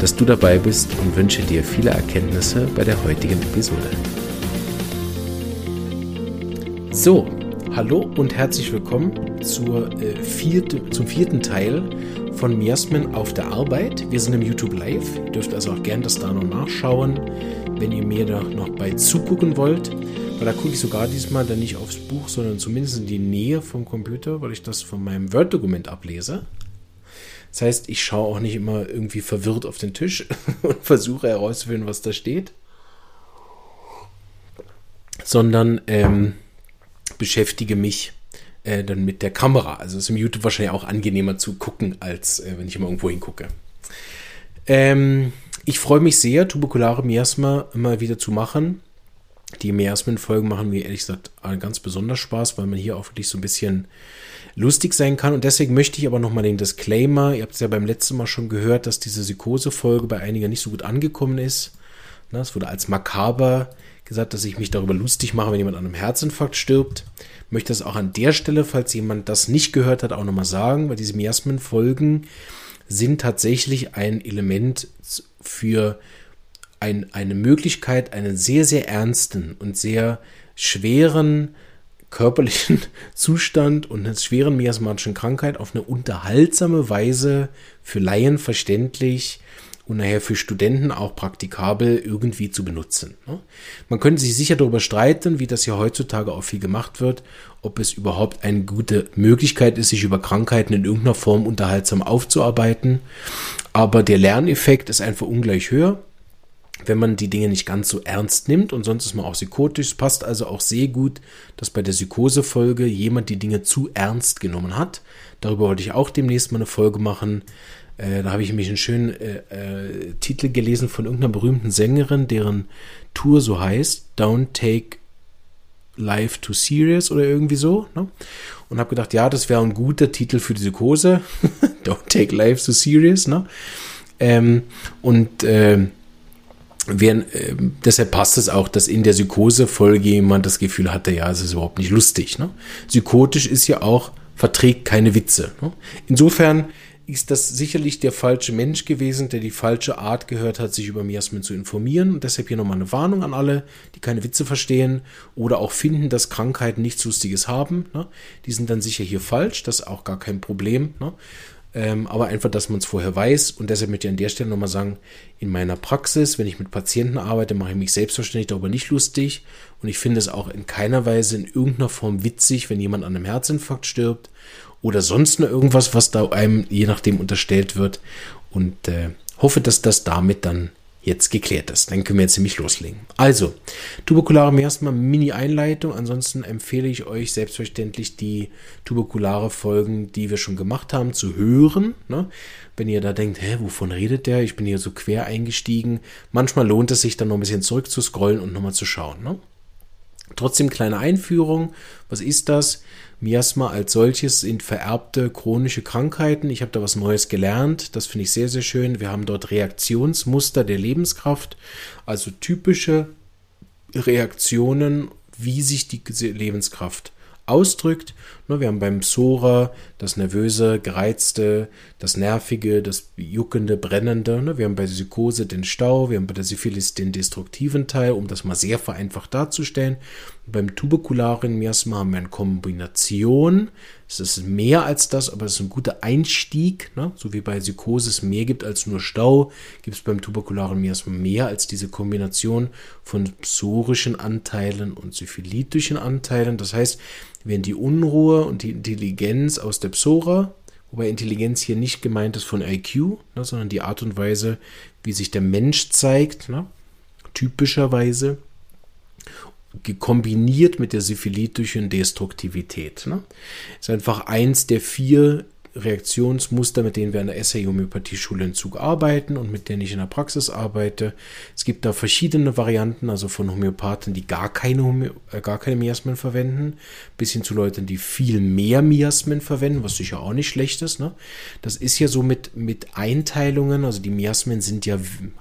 dass du dabei bist und wünsche dir viele Erkenntnisse bei der heutigen Episode. So, hallo und herzlich willkommen zur, äh, vierte, zum vierten Teil von Miasmen auf der Arbeit. Wir sind im YouTube Live. Ihr dürft also auch gerne das da noch nachschauen, wenn ihr mir da noch bei zugucken wollt. Weil da gucke ich sogar diesmal dann nicht aufs Buch, sondern zumindest in die Nähe vom Computer, weil ich das von meinem Word-Dokument ablese. Das heißt, ich schaue auch nicht immer irgendwie verwirrt auf den Tisch und versuche herauszufinden, was da steht, sondern ähm, beschäftige mich äh, dann mit der Kamera. Also ist im YouTube wahrscheinlich auch angenehmer zu gucken, als äh, wenn ich immer irgendwo hingucke. Ähm, ich freue mich sehr, tuberkulare Miasma immer wieder zu machen. Die Miasmen-Folgen machen mir ehrlich gesagt ganz besonders Spaß, weil man hier auch wirklich so ein bisschen lustig sein kann. Und deswegen möchte ich aber nochmal den Disclaimer, ihr habt es ja beim letzten Mal schon gehört, dass diese Psychose-Folge bei einigen nicht so gut angekommen ist. Es wurde als makaber gesagt, dass ich mich darüber lustig mache, wenn jemand an einem Herzinfarkt stirbt. Ich möchte das auch an der Stelle, falls jemand das nicht gehört hat, auch nochmal sagen, weil diese Miasmen-Folgen sind tatsächlich ein Element für ein, eine Möglichkeit, einen sehr, sehr ernsten und sehr schweren körperlichen Zustand und einer schweren miasmatischen Krankheit auf eine unterhaltsame Weise für Laien verständlich und nachher für Studenten auch praktikabel irgendwie zu benutzen. Ne? Man könnte sich sicher darüber streiten, wie das ja heutzutage auch viel gemacht wird, ob es überhaupt eine gute Möglichkeit ist, sich über Krankheiten in irgendeiner Form unterhaltsam aufzuarbeiten. Aber der Lerneffekt ist einfach ungleich höher wenn man die Dinge nicht ganz so ernst nimmt und sonst ist man auch psychotisch. Passt also auch sehr gut, dass bei der Psychose-Folge jemand die Dinge zu ernst genommen hat. Darüber wollte ich auch demnächst mal eine Folge machen. Äh, da habe ich nämlich einen schönen äh, äh, Titel gelesen von irgendeiner berühmten Sängerin, deren Tour so heißt, Don't Take Life Too Serious oder irgendwie so. Ne? Und habe gedacht, ja, das wäre ein guter Titel für die Psychose. Don't Take Life Too Serious. Ne? Ähm, und äh, Während, äh, deshalb passt es auch, dass in der Psychose-Folge jemand das Gefühl hatte, ja, es ist überhaupt nicht lustig. Ne? Psychotisch ist ja auch, verträgt keine Witze. Ne? Insofern ist das sicherlich der falsche Mensch gewesen, der die falsche Art gehört hat, sich über Miasmen zu informieren. Und deshalb hier nochmal eine Warnung an alle, die keine Witze verstehen oder auch finden, dass Krankheiten nichts Lustiges haben. Ne? Die sind dann sicher hier falsch, das ist auch gar kein Problem. Ne? Ähm, aber einfach, dass man es vorher weiß. Und deshalb möchte ich an der Stelle nochmal sagen, in meiner Praxis, wenn ich mit Patienten arbeite, mache ich mich selbstverständlich darüber nicht lustig. Und ich finde es auch in keiner Weise in irgendeiner Form witzig, wenn jemand an einem Herzinfarkt stirbt oder sonst nur irgendwas, was da einem je nachdem unterstellt wird. Und äh, hoffe, dass das damit dann jetzt geklärt ist. Dann können wir jetzt nämlich loslegen. Also, tuberkulare Miasma, Mini-Einleitung. Ansonsten empfehle ich euch selbstverständlich die tuberkulare Folgen, die wir schon gemacht haben, zu hören. Ne? Wenn ihr da denkt, hä, wovon redet der? Ich bin hier so quer eingestiegen. Manchmal lohnt es sich dann noch ein bisschen zurück zu scrollen und nochmal zu schauen. Ne? Trotzdem kleine Einführung. Was ist das? Miasma als solches sind vererbte chronische Krankheiten. Ich habe da was Neues gelernt. Das finde ich sehr, sehr schön. Wir haben dort Reaktionsmuster der Lebenskraft, also typische Reaktionen, wie sich die Lebenskraft ausdrückt. Ne, wir haben beim Psora das nervöse, gereizte, das nervige, das juckende, brennende. Ne, wir haben bei der Psychose den Stau, wir haben bei der Syphilis den destruktiven Teil, um das mal sehr vereinfacht darzustellen. beim tuberkularen Miasma haben wir eine Kombination. Es ist mehr als das, aber es ist ein guter Einstieg. Ne? So wie bei Psychose es mehr gibt als nur Stau, gibt es beim tuberkularen Miasma mehr als diese Kombination von psorischen Anteilen und syphilitischen Anteilen. Das heißt, wenn die Unruhe und die Intelligenz aus der Psora, wobei Intelligenz hier nicht gemeint ist von IQ, ne, sondern die Art und Weise, wie sich der Mensch zeigt, ne, typischerweise kombiniert mit der syphilitischen Destruktivität. Ne? Ist einfach eins der vier Reaktionsmuster, mit denen wir an der SAI-Homöopathie-Schule in Zug arbeiten und mit denen ich in der Praxis arbeite. Es gibt da verschiedene Varianten, also von Homöopathen, die gar keine, Homö äh, gar keine Miasmen verwenden, bis hin zu Leuten, die viel mehr Miasmen verwenden, was sicher auch nicht schlecht ist. Ne? Das ist ja so mit, mit Einteilungen, also die Miasmen sind ja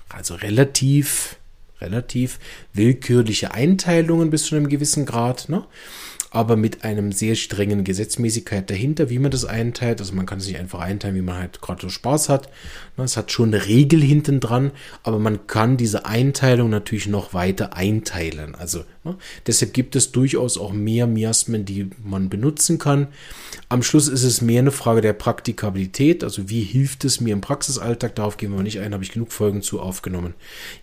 also relativ relativ willkürliche Einteilungen bis zu einem gewissen Grad. Ne? Aber mit einem sehr strengen Gesetzmäßigkeit dahinter, wie man das einteilt. Also man kann es nicht einfach einteilen, wie man halt gerade so Spaß hat. Es hat schon eine Regel hinten dran, aber man kann diese Einteilung natürlich noch weiter einteilen. Also ne? deshalb gibt es durchaus auch mehr Miasmen, die man benutzen kann. Am Schluss ist es mehr eine Frage der Praktikabilität, also wie hilft es mir im Praxisalltag. Darauf gehen wir nicht ein, habe ich genug Folgen zu aufgenommen.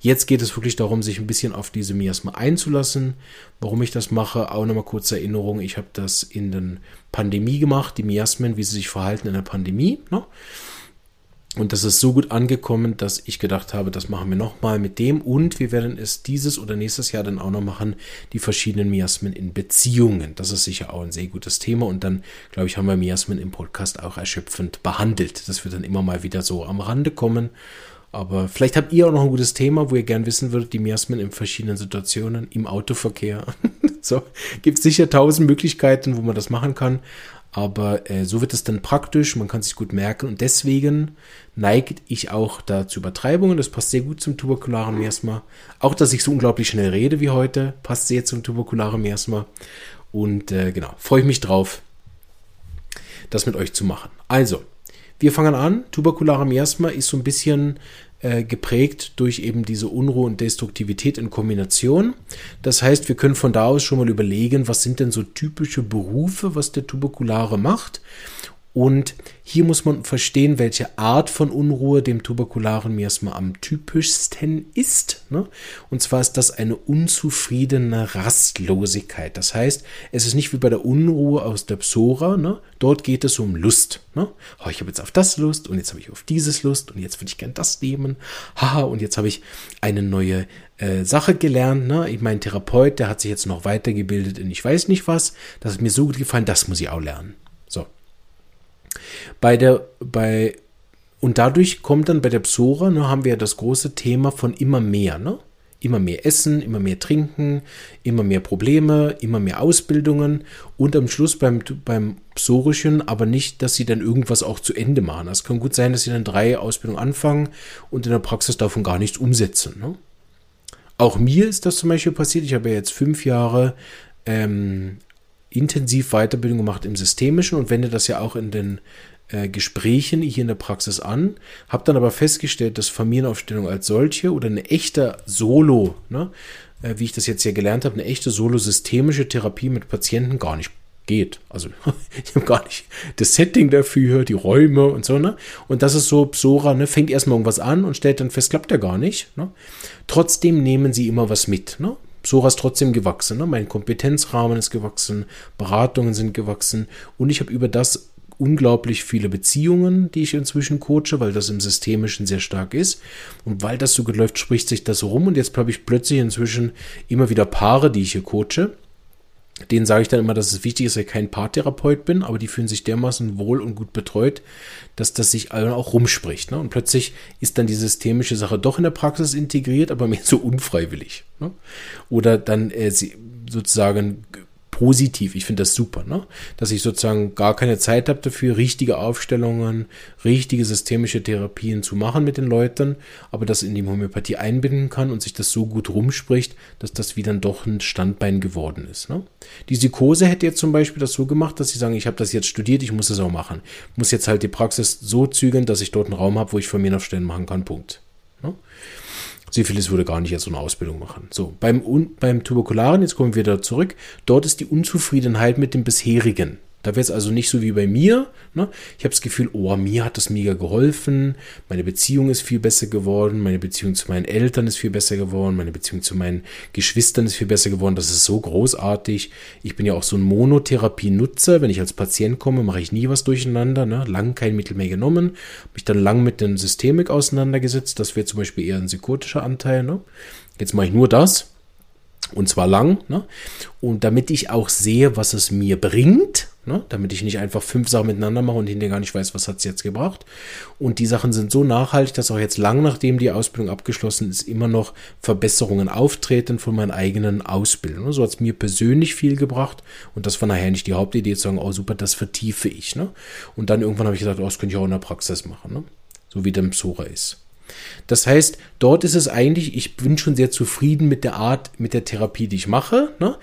Jetzt geht es wirklich darum, sich ein bisschen auf diese Miasmen einzulassen. Warum ich das mache, auch nochmal kurze Erinnerung. Ich habe das in der Pandemie gemacht, die Miasmen, wie sie sich verhalten in der Pandemie. Ne? Und das ist so gut angekommen, dass ich gedacht habe, das machen wir nochmal mit dem. Und wir werden es dieses oder nächstes Jahr dann auch noch machen, die verschiedenen Miasmen in Beziehungen. Das ist sicher auch ein sehr gutes Thema. Und dann, glaube ich, haben wir Miasmen im Podcast auch erschöpfend behandelt. Das wird dann immer mal wieder so am Rande kommen. Aber vielleicht habt ihr auch noch ein gutes Thema, wo ihr gern wissen würdet, die Miasmen in verschiedenen Situationen, im Autoverkehr. so, gibt sicher tausend Möglichkeiten, wo man das machen kann. Aber äh, so wird es dann praktisch, man kann sich gut merken und deswegen neigt ich auch da zu Übertreibungen. Das passt sehr gut zum tuberkularen Miasma. Auch, dass ich so unglaublich schnell rede wie heute, passt sehr zum tuberkularen Miasma. Und äh, genau, freue ich mich drauf, das mit euch zu machen. Also, wir fangen an. Tuberkulare Miasma ist so ein bisschen äh, geprägt durch eben diese Unruhe und Destruktivität in Kombination. Das heißt, wir können von da aus schon mal überlegen, was sind denn so typische Berufe, was der Tuberkulare macht und hier muss man verstehen, welche Art von Unruhe dem tuberkularen Miasma am typischsten ist. Ne? Und zwar ist das eine unzufriedene Rastlosigkeit. Das heißt, es ist nicht wie bei der Unruhe aus der Psora. Ne? Dort geht es um Lust. Ne? Oh, ich habe jetzt auf das Lust und jetzt habe ich auf dieses Lust und jetzt würde ich gern das nehmen. Haha, und jetzt habe ich eine neue äh, Sache gelernt. Ne? Ich mein Therapeut, der hat sich jetzt noch weitergebildet in ich weiß nicht was. Das hat mir so gut gefallen, das muss ich auch lernen. Bei der, bei, und dadurch kommt dann bei der Psora, ne, haben wir das große Thema von immer mehr, ne? Immer mehr Essen, immer mehr Trinken, immer mehr Probleme, immer mehr Ausbildungen und am Schluss beim, beim Psorischen aber nicht, dass sie dann irgendwas auch zu Ende machen. Es kann gut sein, dass sie dann drei Ausbildungen anfangen und in der Praxis davon gar nichts umsetzen. Ne? Auch mir ist das zum Beispiel passiert. Ich habe ja jetzt fünf Jahre ähm, intensiv Weiterbildung gemacht im Systemischen und wende das ja auch in den äh, Gesprächen hier in der Praxis an, habe dann aber festgestellt, dass Familienaufstellung als solche oder eine echte Solo, ne, äh, wie ich das jetzt hier gelernt habe, eine echte solo-systemische Therapie mit Patienten gar nicht geht. Also ich habe gar nicht das Setting dafür, die Räume und so, ne? Und das ist so, Psora, ne, fängt erstmal irgendwas an und stellt dann fest, klappt ja gar nicht. Ne? Trotzdem nehmen sie immer was mit. Ne? Sora ist trotzdem gewachsen. Ne? Mein Kompetenzrahmen ist gewachsen, Beratungen sind gewachsen und ich habe über das unglaublich viele Beziehungen, die ich inzwischen coache, weil das im Systemischen sehr stark ist. Und weil das so gut läuft, spricht sich das rum. Und jetzt habe ich plötzlich inzwischen immer wieder Paare, die ich hier coache. Denen sage ich dann immer, dass es wichtig ist, dass ich kein Paartherapeut bin, aber die fühlen sich dermaßen wohl und gut betreut, dass das sich auch rumspricht. Ne? Und plötzlich ist dann die systemische Sache doch in der Praxis integriert, aber mehr so unfreiwillig. Ne? Oder dann äh, sozusagen positiv. Ich finde das super, ne? dass ich sozusagen gar keine Zeit habe dafür, richtige Aufstellungen, richtige systemische Therapien zu machen mit den Leuten, aber das in die Homöopathie einbinden kann und sich das so gut rumspricht, dass das wie dann doch ein Standbein geworden ist. Ne? Die Psychose hätte jetzt zum Beispiel das so gemacht, dass sie sagen, ich habe das jetzt studiert, ich muss es auch machen. Muss jetzt halt die Praxis so zügeln, dass ich dort einen Raum habe, wo ich von mir auf Stellen machen kann. Punkt. Ne? Syphilis würde gar nicht erst so eine Ausbildung machen. So, beim, beim Tuberkularen, jetzt kommen wir wieder zurück, dort ist die Unzufriedenheit mit dem bisherigen. Da wäre es also nicht so wie bei mir. Ne? Ich habe das Gefühl, oh, mir hat das mega geholfen. Meine Beziehung ist viel besser geworden. Meine Beziehung zu meinen Eltern ist viel besser geworden. Meine Beziehung zu meinen Geschwistern ist viel besser geworden. Das ist so großartig. Ich bin ja auch so ein Monotherapie-Nutzer. Wenn ich als Patient komme, mache ich nie was durcheinander. Ne? Lang kein Mittel mehr genommen. Mich dann lang mit dem Systemik auseinandergesetzt. Das wäre zum Beispiel eher ein psychotischer Anteil. Ne? Jetzt mache ich nur das. Und zwar lang. Ne? Und damit ich auch sehe, was es mir bringt, ne? damit ich nicht einfach fünf Sachen miteinander mache und hinterher gar nicht weiß, was hat es jetzt gebracht. Und die Sachen sind so nachhaltig, dass auch jetzt lang nachdem die Ausbildung abgeschlossen ist, immer noch Verbesserungen auftreten von meinen eigenen Ausbildungen. So hat es mir persönlich viel gebracht und das war nachher nicht die Hauptidee zu sagen, oh super, das vertiefe ich. Ne? Und dann irgendwann habe ich gesagt, oh, das könnte ich auch in der Praxis machen, ne? so wie der Psora ist. Das heißt, dort ist es eigentlich, ich bin schon sehr zufrieden mit der Art, mit der Therapie, die ich mache. Ne?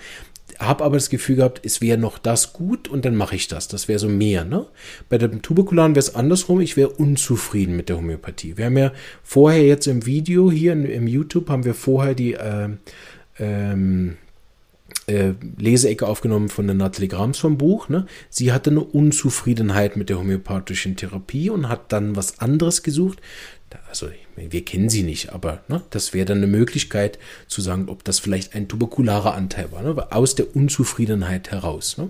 Habe aber das Gefühl gehabt, es wäre noch das gut und dann mache ich das. Das wäre so mehr. Ne? Bei dem Tuberkularen wäre es andersrum. Ich wäre unzufrieden mit der Homöopathie. Wir haben ja vorher jetzt im Video hier im YouTube haben wir vorher die äh, ähm, äh, Leseecke aufgenommen von der Natalie Grams vom Buch. Ne? Sie hatte eine Unzufriedenheit mit der homöopathischen Therapie und hat dann was anderes gesucht. Also wir kennen sie nicht, aber ne, das wäre dann eine Möglichkeit zu sagen, ob das vielleicht ein tuberkularer Anteil war, ne, aus der Unzufriedenheit heraus. Ne.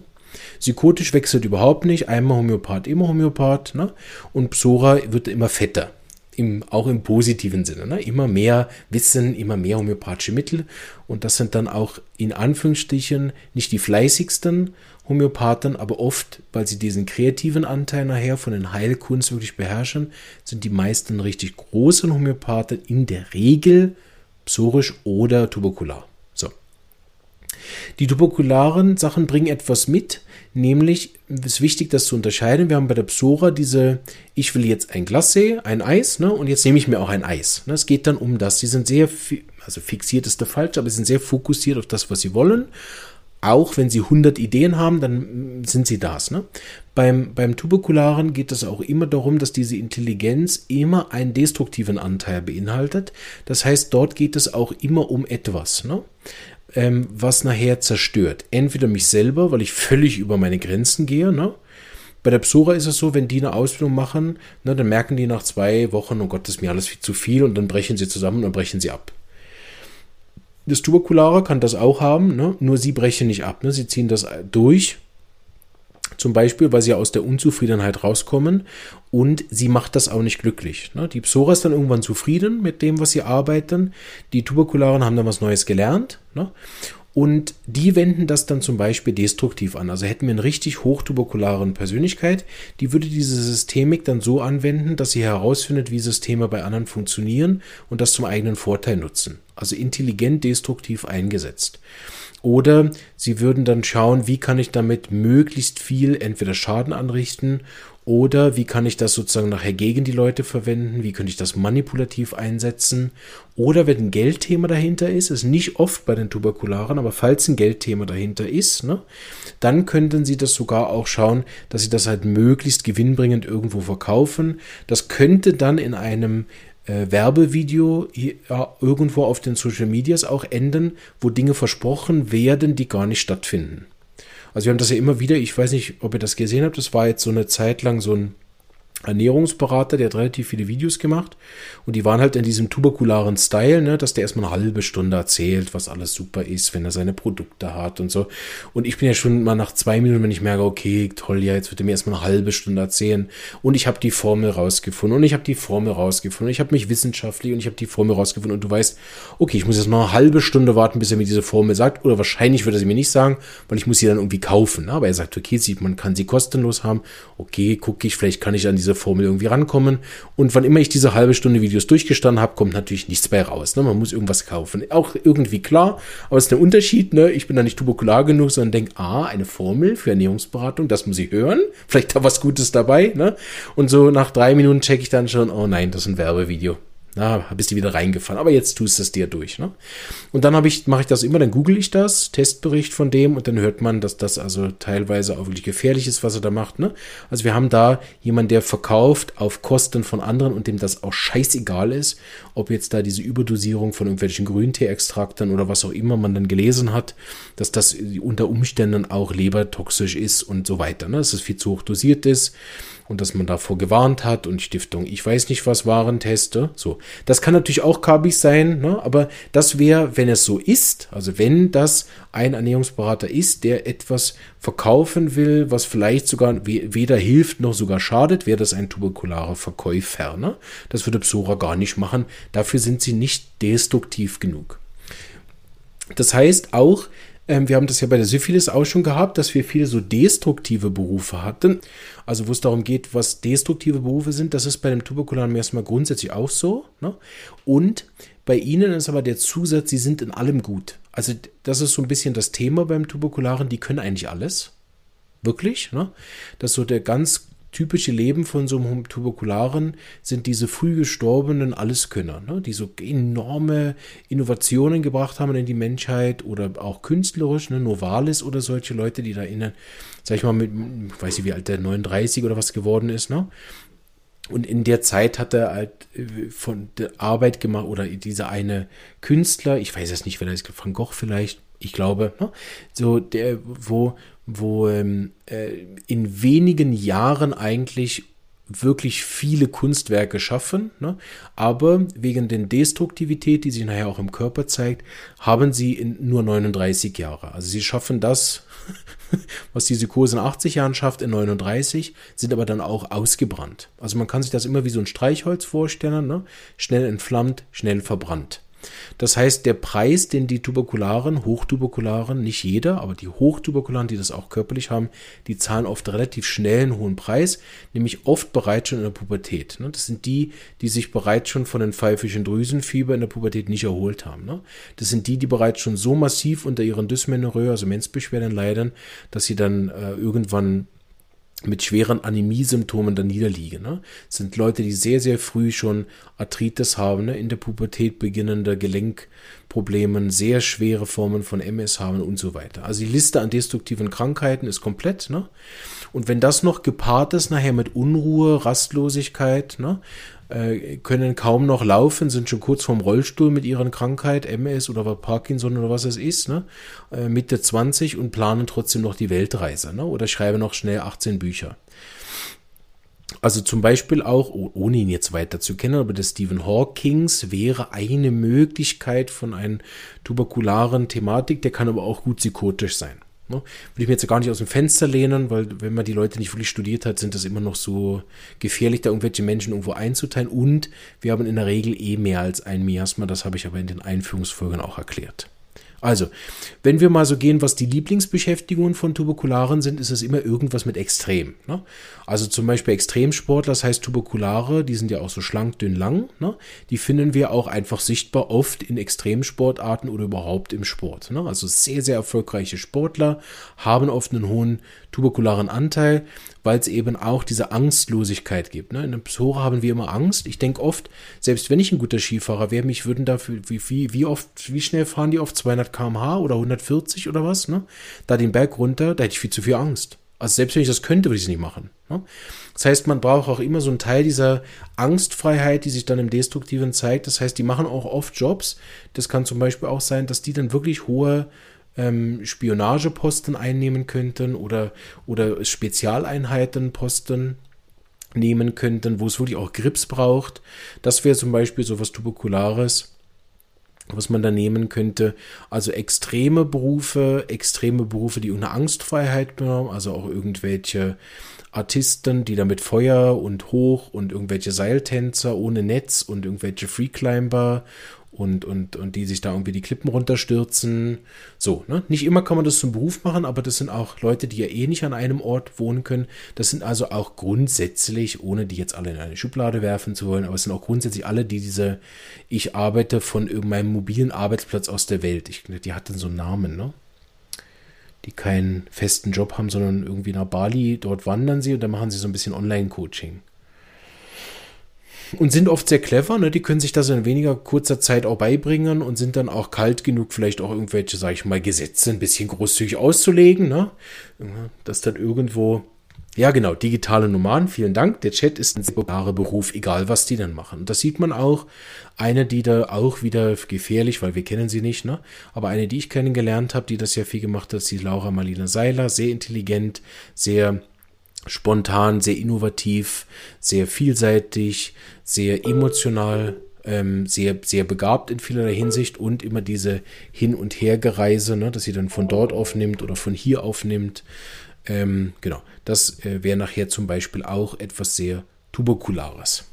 Psychotisch wechselt überhaupt nicht, einmal Homöopath, immer Homöopath, ne, und Psora wird immer fetter im, auch im positiven Sinne. Ne? Immer mehr Wissen, immer mehr homöopathische Mittel. Und das sind dann auch in Anführungsstrichen nicht die fleißigsten Homöopathen, aber oft, weil sie diesen kreativen Anteil nachher von den Heilkunst wirklich beherrschen, sind die meisten richtig großen Homöopathen in der Regel psorisch oder tuberkular. So. Die tuberkularen Sachen bringen etwas mit, Nämlich es ist wichtig, das zu unterscheiden. Wir haben bei der Psora diese, ich will jetzt ein Glacé, ein Eis, ne? Und jetzt nehme ich mir auch ein Eis. Ne? Es geht dann um das. Sie sind sehr, also fixiert ist der falsch, aber sie sind sehr fokussiert auf das, was sie wollen. Auch wenn sie 100 Ideen haben, dann sind sie das. Ne? Beim, beim Tuberkularen geht es auch immer darum, dass diese Intelligenz immer einen destruktiven Anteil beinhaltet. Das heißt, dort geht es auch immer um etwas. Ne? ähm, was nachher zerstört. Entweder mich selber, weil ich völlig über meine Grenzen gehe. Ne? Bei der Psora ist es so, wenn die eine Ausbildung machen, ne, dann merken die nach zwei Wochen, oh Gott, das ist mir alles viel zu viel und dann brechen sie zusammen und brechen sie ab. Das Tuberkulare kann das auch haben, ne? nur sie brechen nicht ab. Ne? Sie ziehen das durch zum Beispiel, weil sie aus der Unzufriedenheit rauskommen und sie macht das auch nicht glücklich. Ne? Die Psora ist dann irgendwann zufrieden mit dem, was sie arbeiten. Die Tuberkularen haben dann was Neues gelernt. Ne? Und die wenden das dann zum Beispiel destruktiv an. Also hätten wir eine richtig hochtuberkularen Persönlichkeit, die würde diese Systemik dann so anwenden, dass sie herausfindet, wie Systeme bei anderen funktionieren und das zum eigenen Vorteil nutzen. Also intelligent destruktiv eingesetzt. Oder sie würden dann schauen, wie kann ich damit möglichst viel entweder Schaden anrichten oder wie kann ich das sozusagen nachher gegen die Leute verwenden? Wie könnte ich das manipulativ einsetzen? Oder wenn ein Geldthema dahinter ist, ist nicht oft bei den Tuberkularen, aber falls ein Geldthema dahinter ist, ne, dann könnten sie das sogar auch schauen, dass sie das halt möglichst gewinnbringend irgendwo verkaufen. Das könnte dann in einem äh, Werbevideo ja, irgendwo auf den Social Medias auch enden, wo Dinge versprochen werden, die gar nicht stattfinden. Also wir haben das ja immer wieder, ich weiß nicht, ob ihr das gesehen habt, das war jetzt so eine Zeit lang so ein Ernährungsberater, der hat relativ viele Videos gemacht und die waren halt in diesem tuberkularen Style, ne, dass der erstmal eine halbe Stunde erzählt, was alles super ist, wenn er seine Produkte hat und so. Und ich bin ja schon mal nach zwei Minuten, wenn ich merke, okay, toll, ja, jetzt wird er mir erstmal eine halbe Stunde erzählen und ich habe die Formel rausgefunden und ich habe die Formel rausgefunden und ich habe mich wissenschaftlich und ich habe die Formel rausgefunden und du weißt, okay, ich muss jetzt mal eine halbe Stunde warten, bis er mir diese Formel sagt oder wahrscheinlich wird er sie mir nicht sagen, weil ich muss sie dann irgendwie kaufen. Ne? Aber er sagt, okay, man kann sie kostenlos haben. Okay, gucke ich, vielleicht kann ich an diese diese Formel irgendwie rankommen. Und wann immer ich diese halbe Stunde Videos durchgestanden habe, kommt natürlich nichts bei raus. Ne? Man muss irgendwas kaufen. Auch irgendwie klar, aber es ist der Unterschied. Ne? Ich bin da nicht tuberkular genug, sondern denke, ah, eine Formel für Ernährungsberatung, das muss ich hören. Vielleicht da was Gutes dabei. Ne? Und so nach drei Minuten checke ich dann schon, oh nein, das ist ein Werbevideo. Na, bist du wieder reingefallen. Aber jetzt tust du es dir durch. Ne? Und dann ich, mache ich das immer, dann google ich das, Testbericht von dem und dann hört man, dass das also teilweise auch wirklich gefährlich ist, was er da macht. Ne? Also wir haben da jemanden, der verkauft auf Kosten von anderen und dem das auch scheißegal ist, ob jetzt da diese Überdosierung von irgendwelchen Grüntee-Extrakten oder was auch immer man dann gelesen hat, dass das unter Umständen auch lebertoxisch ist und so weiter. Ne? Dass es viel zu hoch dosiert ist und dass man davor gewarnt hat und Stiftung, ich weiß nicht was waren Teste. So, das kann natürlich auch Kabis sein, ne? aber das wäre, wenn es so ist, also wenn das ein Ernährungsberater ist, der etwas verkaufen will, was vielleicht sogar weder hilft noch sogar schadet, wäre das ein tuberkularer Verkäufer. Ne? Das würde Psora gar nicht machen. Dafür sind sie nicht destruktiv genug. Das heißt auch, wir haben das ja bei der Syphilis auch schon gehabt, dass wir viele so destruktive Berufe hatten. Also wo es darum geht, was destruktive Berufe sind, das ist bei dem Tuberkularen erstmal grundsätzlich auch so. Ne? Und bei ihnen ist aber der Zusatz, sie sind in allem gut. Also das ist so ein bisschen das Thema beim Tuberkularen, die können eigentlich alles. Wirklich. Ne? Das ist so der ganz typische Leben von so einem Tuberkularen sind diese früh gestorbenen Alleskönner, ne, die so enorme Innovationen gebracht haben in die Menschheit oder auch künstlerisch, ne, Novalis oder solche Leute, die da innen, sag ich mal, mit, ich weiß nicht, wie alt der 39 oder was geworden ist, ne? Und in der Zeit hat er halt äh, von der Arbeit gemacht oder dieser eine Künstler, ich weiß jetzt nicht, wer das ist, Van Gogh vielleicht, ich glaube, ne? so der, wo, wo ähm, äh, in wenigen Jahren eigentlich wirklich viele Kunstwerke schaffen, ne? aber wegen der Destruktivität, die sich nachher auch im Körper zeigt, haben sie in nur 39 Jahre. Also sie schaffen das, was die Psychose in 80 Jahren schafft, in 39, sind aber dann auch ausgebrannt. Also man kann sich das immer wie so ein Streichholz vorstellen, ne? schnell entflammt, schnell verbrannt. Das heißt, der Preis, den die Tuberkularen, Hochtuberkularen, nicht jeder, aber die Hochtuberkularen, die das auch körperlich haben, die zahlen oft relativ schnell einen hohen Preis, nämlich oft bereits schon in der Pubertät. Ne? Das sind die, die sich bereits schon von den pfeifischen Drüsenfieber in der Pubertät nicht erholt haben. Ne? Das sind die, die bereits schon so massiv unter ihren Dysmenorrhoe, also Menzbeschwerden leiden, dass sie dann äh, irgendwann mit schweren Anämie-Symptomen da niederliegen. Ne? Sind Leute, die sehr, sehr früh schon Arthritis haben, ne? in der Pubertät beginnende Gelenkproblemen, sehr schwere Formen von MS haben und so weiter. Also die Liste an destruktiven Krankheiten ist komplett. Ne? Und wenn das noch gepaart ist nachher mit Unruhe, Rastlosigkeit, ne? äh, können kaum noch laufen, sind schon kurz vorm Rollstuhl mit ihrer Krankheit, MS oder Parkinson oder was es ist, ne? äh, Mitte 20 und planen trotzdem noch die Weltreise ne? oder schreiben noch schnell 18 Bücher. Also zum Beispiel auch, oh, ohne ihn jetzt weiter zu kennen, aber der Stephen Hawkings wäre eine Möglichkeit von einer tuberkularen Thematik, der kann aber auch gut psychotisch sein. Ne? Würde ich mir jetzt gar nicht aus dem Fenster lehnen, weil wenn man die Leute nicht wirklich studiert hat, sind das immer noch so gefährlich, da irgendwelche Menschen irgendwo einzuteilen. Und wir haben in der Regel eh mehr als ein Miasma, das habe ich aber in den Einführungsfolgen auch erklärt. Also, wenn wir mal so gehen, was die Lieblingsbeschäftigungen von Tuberkularen sind, ist es immer irgendwas mit Extrem. Ne? Also zum Beispiel Extremsportler, das heißt Tuberkulare, die sind ja auch so schlank, dünn, lang. Ne? Die finden wir auch einfach sichtbar oft in Extremsportarten oder überhaupt im Sport. Ne? Also sehr, sehr erfolgreiche Sportler haben oft einen hohen tuberkularen Anteil, weil es eben auch diese Angstlosigkeit gibt. Ne? In der Psora haben wir immer Angst. Ich denke oft, selbst wenn ich ein guter Skifahrer wäre, mich würden dafür, wie, wie, wie oft, wie schnell fahren die auf 200 km/h oder 140 oder was, ne? Da den Berg runter, da hätte ich viel zu viel Angst. Also selbst wenn ich das könnte, würde ich es nicht machen. Ne? Das heißt, man braucht auch immer so einen Teil dieser Angstfreiheit, die sich dann im Destruktiven zeigt. Das heißt, die machen auch oft Jobs. Das kann zum Beispiel auch sein, dass die dann wirklich hohe ähm, Spionageposten einnehmen könnten oder, oder Spezialeinheitenposten nehmen könnten, wo es wirklich auch Grips braucht. Das wäre zum Beispiel so was Tuberkulares, was man da nehmen könnte. Also extreme Berufe, extreme Berufe, die ohne Angstfreiheit haben, also auch irgendwelche Artisten, die da mit Feuer und hoch und irgendwelche Seiltänzer ohne Netz und irgendwelche Freeclimber und, und, und die sich da irgendwie die Klippen runterstürzen. So, ne? Nicht immer kann man das zum Beruf machen, aber das sind auch Leute, die ja eh nicht an einem Ort wohnen können. Das sind also auch grundsätzlich, ohne die jetzt alle in eine Schublade werfen zu wollen, aber es sind auch grundsätzlich alle, die diese, ich arbeite von meinem mobilen Arbeitsplatz aus der Welt. Ich, die hatten so einen Namen, ne? Die keinen festen Job haben, sondern irgendwie nach Bali, dort wandern sie und dann machen sie so ein bisschen Online-Coaching und sind oft sehr clever. Ne? Die können sich das in weniger kurzer Zeit auch beibringen und sind dann auch kalt genug, vielleicht auch irgendwelche, sag ich mal, Gesetze ein bisschen großzügig auszulegen. Ne? Das dann irgendwo. Ja, genau, digitale Nomaden, vielen Dank. Der Chat ist ein sehr Beruf, egal was die dann machen. Und das sieht man auch. Eine, die da auch wieder gefährlich, weil wir kennen sie nicht, ne? Aber eine, die ich kennengelernt habe, die das ja viel gemacht hat, ist die Laura Marlina Seiler. Sehr intelligent, sehr spontan, sehr innovativ, sehr vielseitig, sehr emotional, ähm, sehr, sehr begabt in vielerlei Hinsicht und immer diese Hin- und Hergereise, ne, dass sie dann von dort aufnimmt oder von hier aufnimmt. Ähm, genau, das äh, wäre nachher zum Beispiel auch etwas sehr Tuberkulares.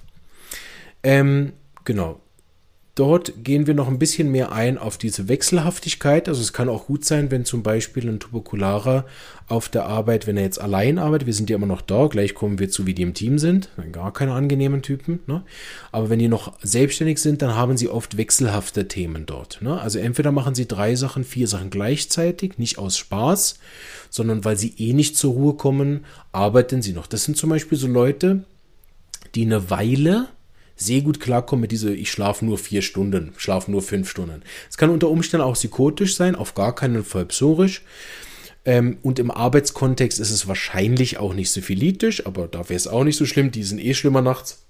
Ähm, genau. Dort gehen wir noch ein bisschen mehr ein auf diese Wechselhaftigkeit. Also es kann auch gut sein, wenn zum Beispiel ein Tuberkularer auf der Arbeit, wenn er jetzt allein arbeitet, wir sind ja immer noch da, gleich kommen wir zu, wie die im Team sind, gar keine angenehmen Typen. Ne? Aber wenn die noch selbstständig sind, dann haben sie oft wechselhafte Themen dort. Ne? Also entweder machen sie drei Sachen, vier Sachen gleichzeitig, nicht aus Spaß, sondern weil sie eh nicht zur Ruhe kommen, arbeiten sie noch. Das sind zum Beispiel so Leute, die eine Weile sehr gut klarkommen mit dieser, ich schlafe nur vier Stunden, schlafe nur fünf Stunden. Es kann unter Umständen auch psychotisch sein, auf gar keinen Fall psorisch. Ähm, und im Arbeitskontext ist es wahrscheinlich auch nicht syphilitisch, aber da wäre es auch nicht so schlimm. Die sind eh schlimmer nachts.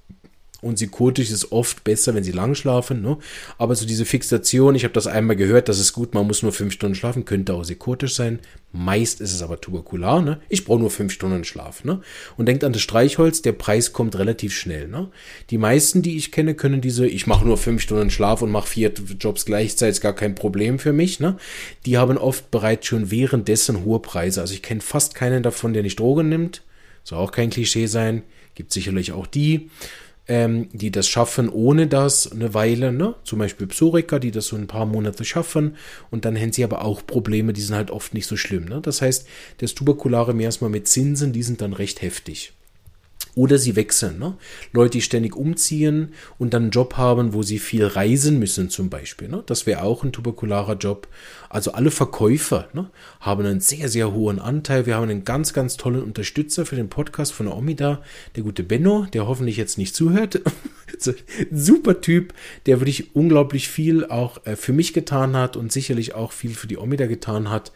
Und psychotisch ist oft besser, wenn sie lang schlafen. Ne? Aber so diese Fixation, ich habe das einmal gehört, das ist gut, man muss nur fünf Stunden schlafen, könnte auch psychotisch sein. Meist ist es aber tuberkular. Ne? Ich brauche nur fünf Stunden Schlaf. Ne? Und denkt an das Streichholz, der Preis kommt relativ schnell. Ne? Die meisten, die ich kenne, können diese, ich mache nur fünf Stunden Schlaf und mache vier Jobs gleichzeitig, ist gar kein Problem für mich. Ne? Die haben oft bereits schon währenddessen hohe Preise. Also ich kenne fast keinen davon, der nicht Drogen nimmt. Soll auch kein Klischee sein. Gibt sicherlich auch die ähm, die das schaffen, ohne das eine Weile, ne? Zum Beispiel Psoriker, die das so ein paar Monate schaffen und dann haben sie aber auch Probleme, die sind halt oft nicht so schlimm, ne? Das heißt, das Tuberkulare erstmal mit Zinsen, die sind dann recht heftig. Oder sie wechseln. Ne? Leute, die ständig umziehen und dann einen Job haben, wo sie viel reisen müssen zum Beispiel. Ne? Das wäre auch ein tuberkularer Job. Also alle Verkäufer ne, haben einen sehr, sehr hohen Anteil. Wir haben einen ganz, ganz tollen Unterstützer für den Podcast von der Omida, der gute Benno, der hoffentlich jetzt nicht zuhört. Super Typ, der wirklich unglaublich viel auch äh, für mich getan hat und sicherlich auch viel für die Omida getan hat.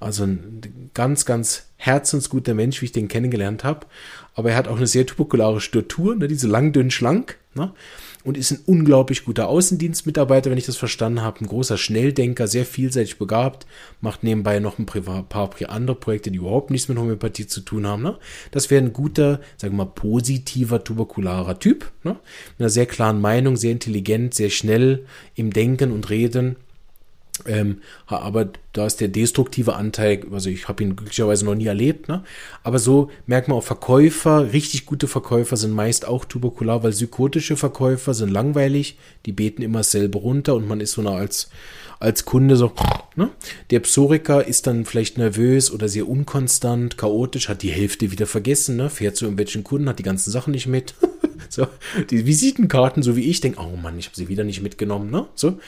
Also ein ganz, ganz herzensguter Mensch, wie ich den kennengelernt habe. Aber er hat auch eine sehr tuberkulare Statur, ne, diese lang, dünn, schlank. Ne? und ist ein unglaublich guter Außendienstmitarbeiter, wenn ich das verstanden habe. Ein großer Schnelldenker, sehr vielseitig begabt, macht nebenbei noch ein paar andere Projekte, die überhaupt nichts mit Homöopathie zu tun haben. Ne? Das wäre ein guter, sagen wir mal, positiver, tuberkularer Typ. Ne? Mit einer sehr klaren Meinung, sehr intelligent, sehr schnell im Denken und Reden. Ähm, aber da ist der destruktive Anteil, also ich habe ihn glücklicherweise noch nie erlebt, ne? aber so merkt man auch Verkäufer, richtig gute Verkäufer sind meist auch tuberkular, weil psychotische Verkäufer sind langweilig, die beten immer dasselbe runter und man ist so nah als, als Kunde so, ne? der Psoriker ist dann vielleicht nervös oder sehr unkonstant, chaotisch, hat die Hälfte wieder vergessen, ne? fährt zu irgendwelchen Kunden, hat die ganzen Sachen nicht mit. so, die Visitenkarten, so wie ich, denke, oh Mann, ich habe sie wieder nicht mitgenommen, ne? So.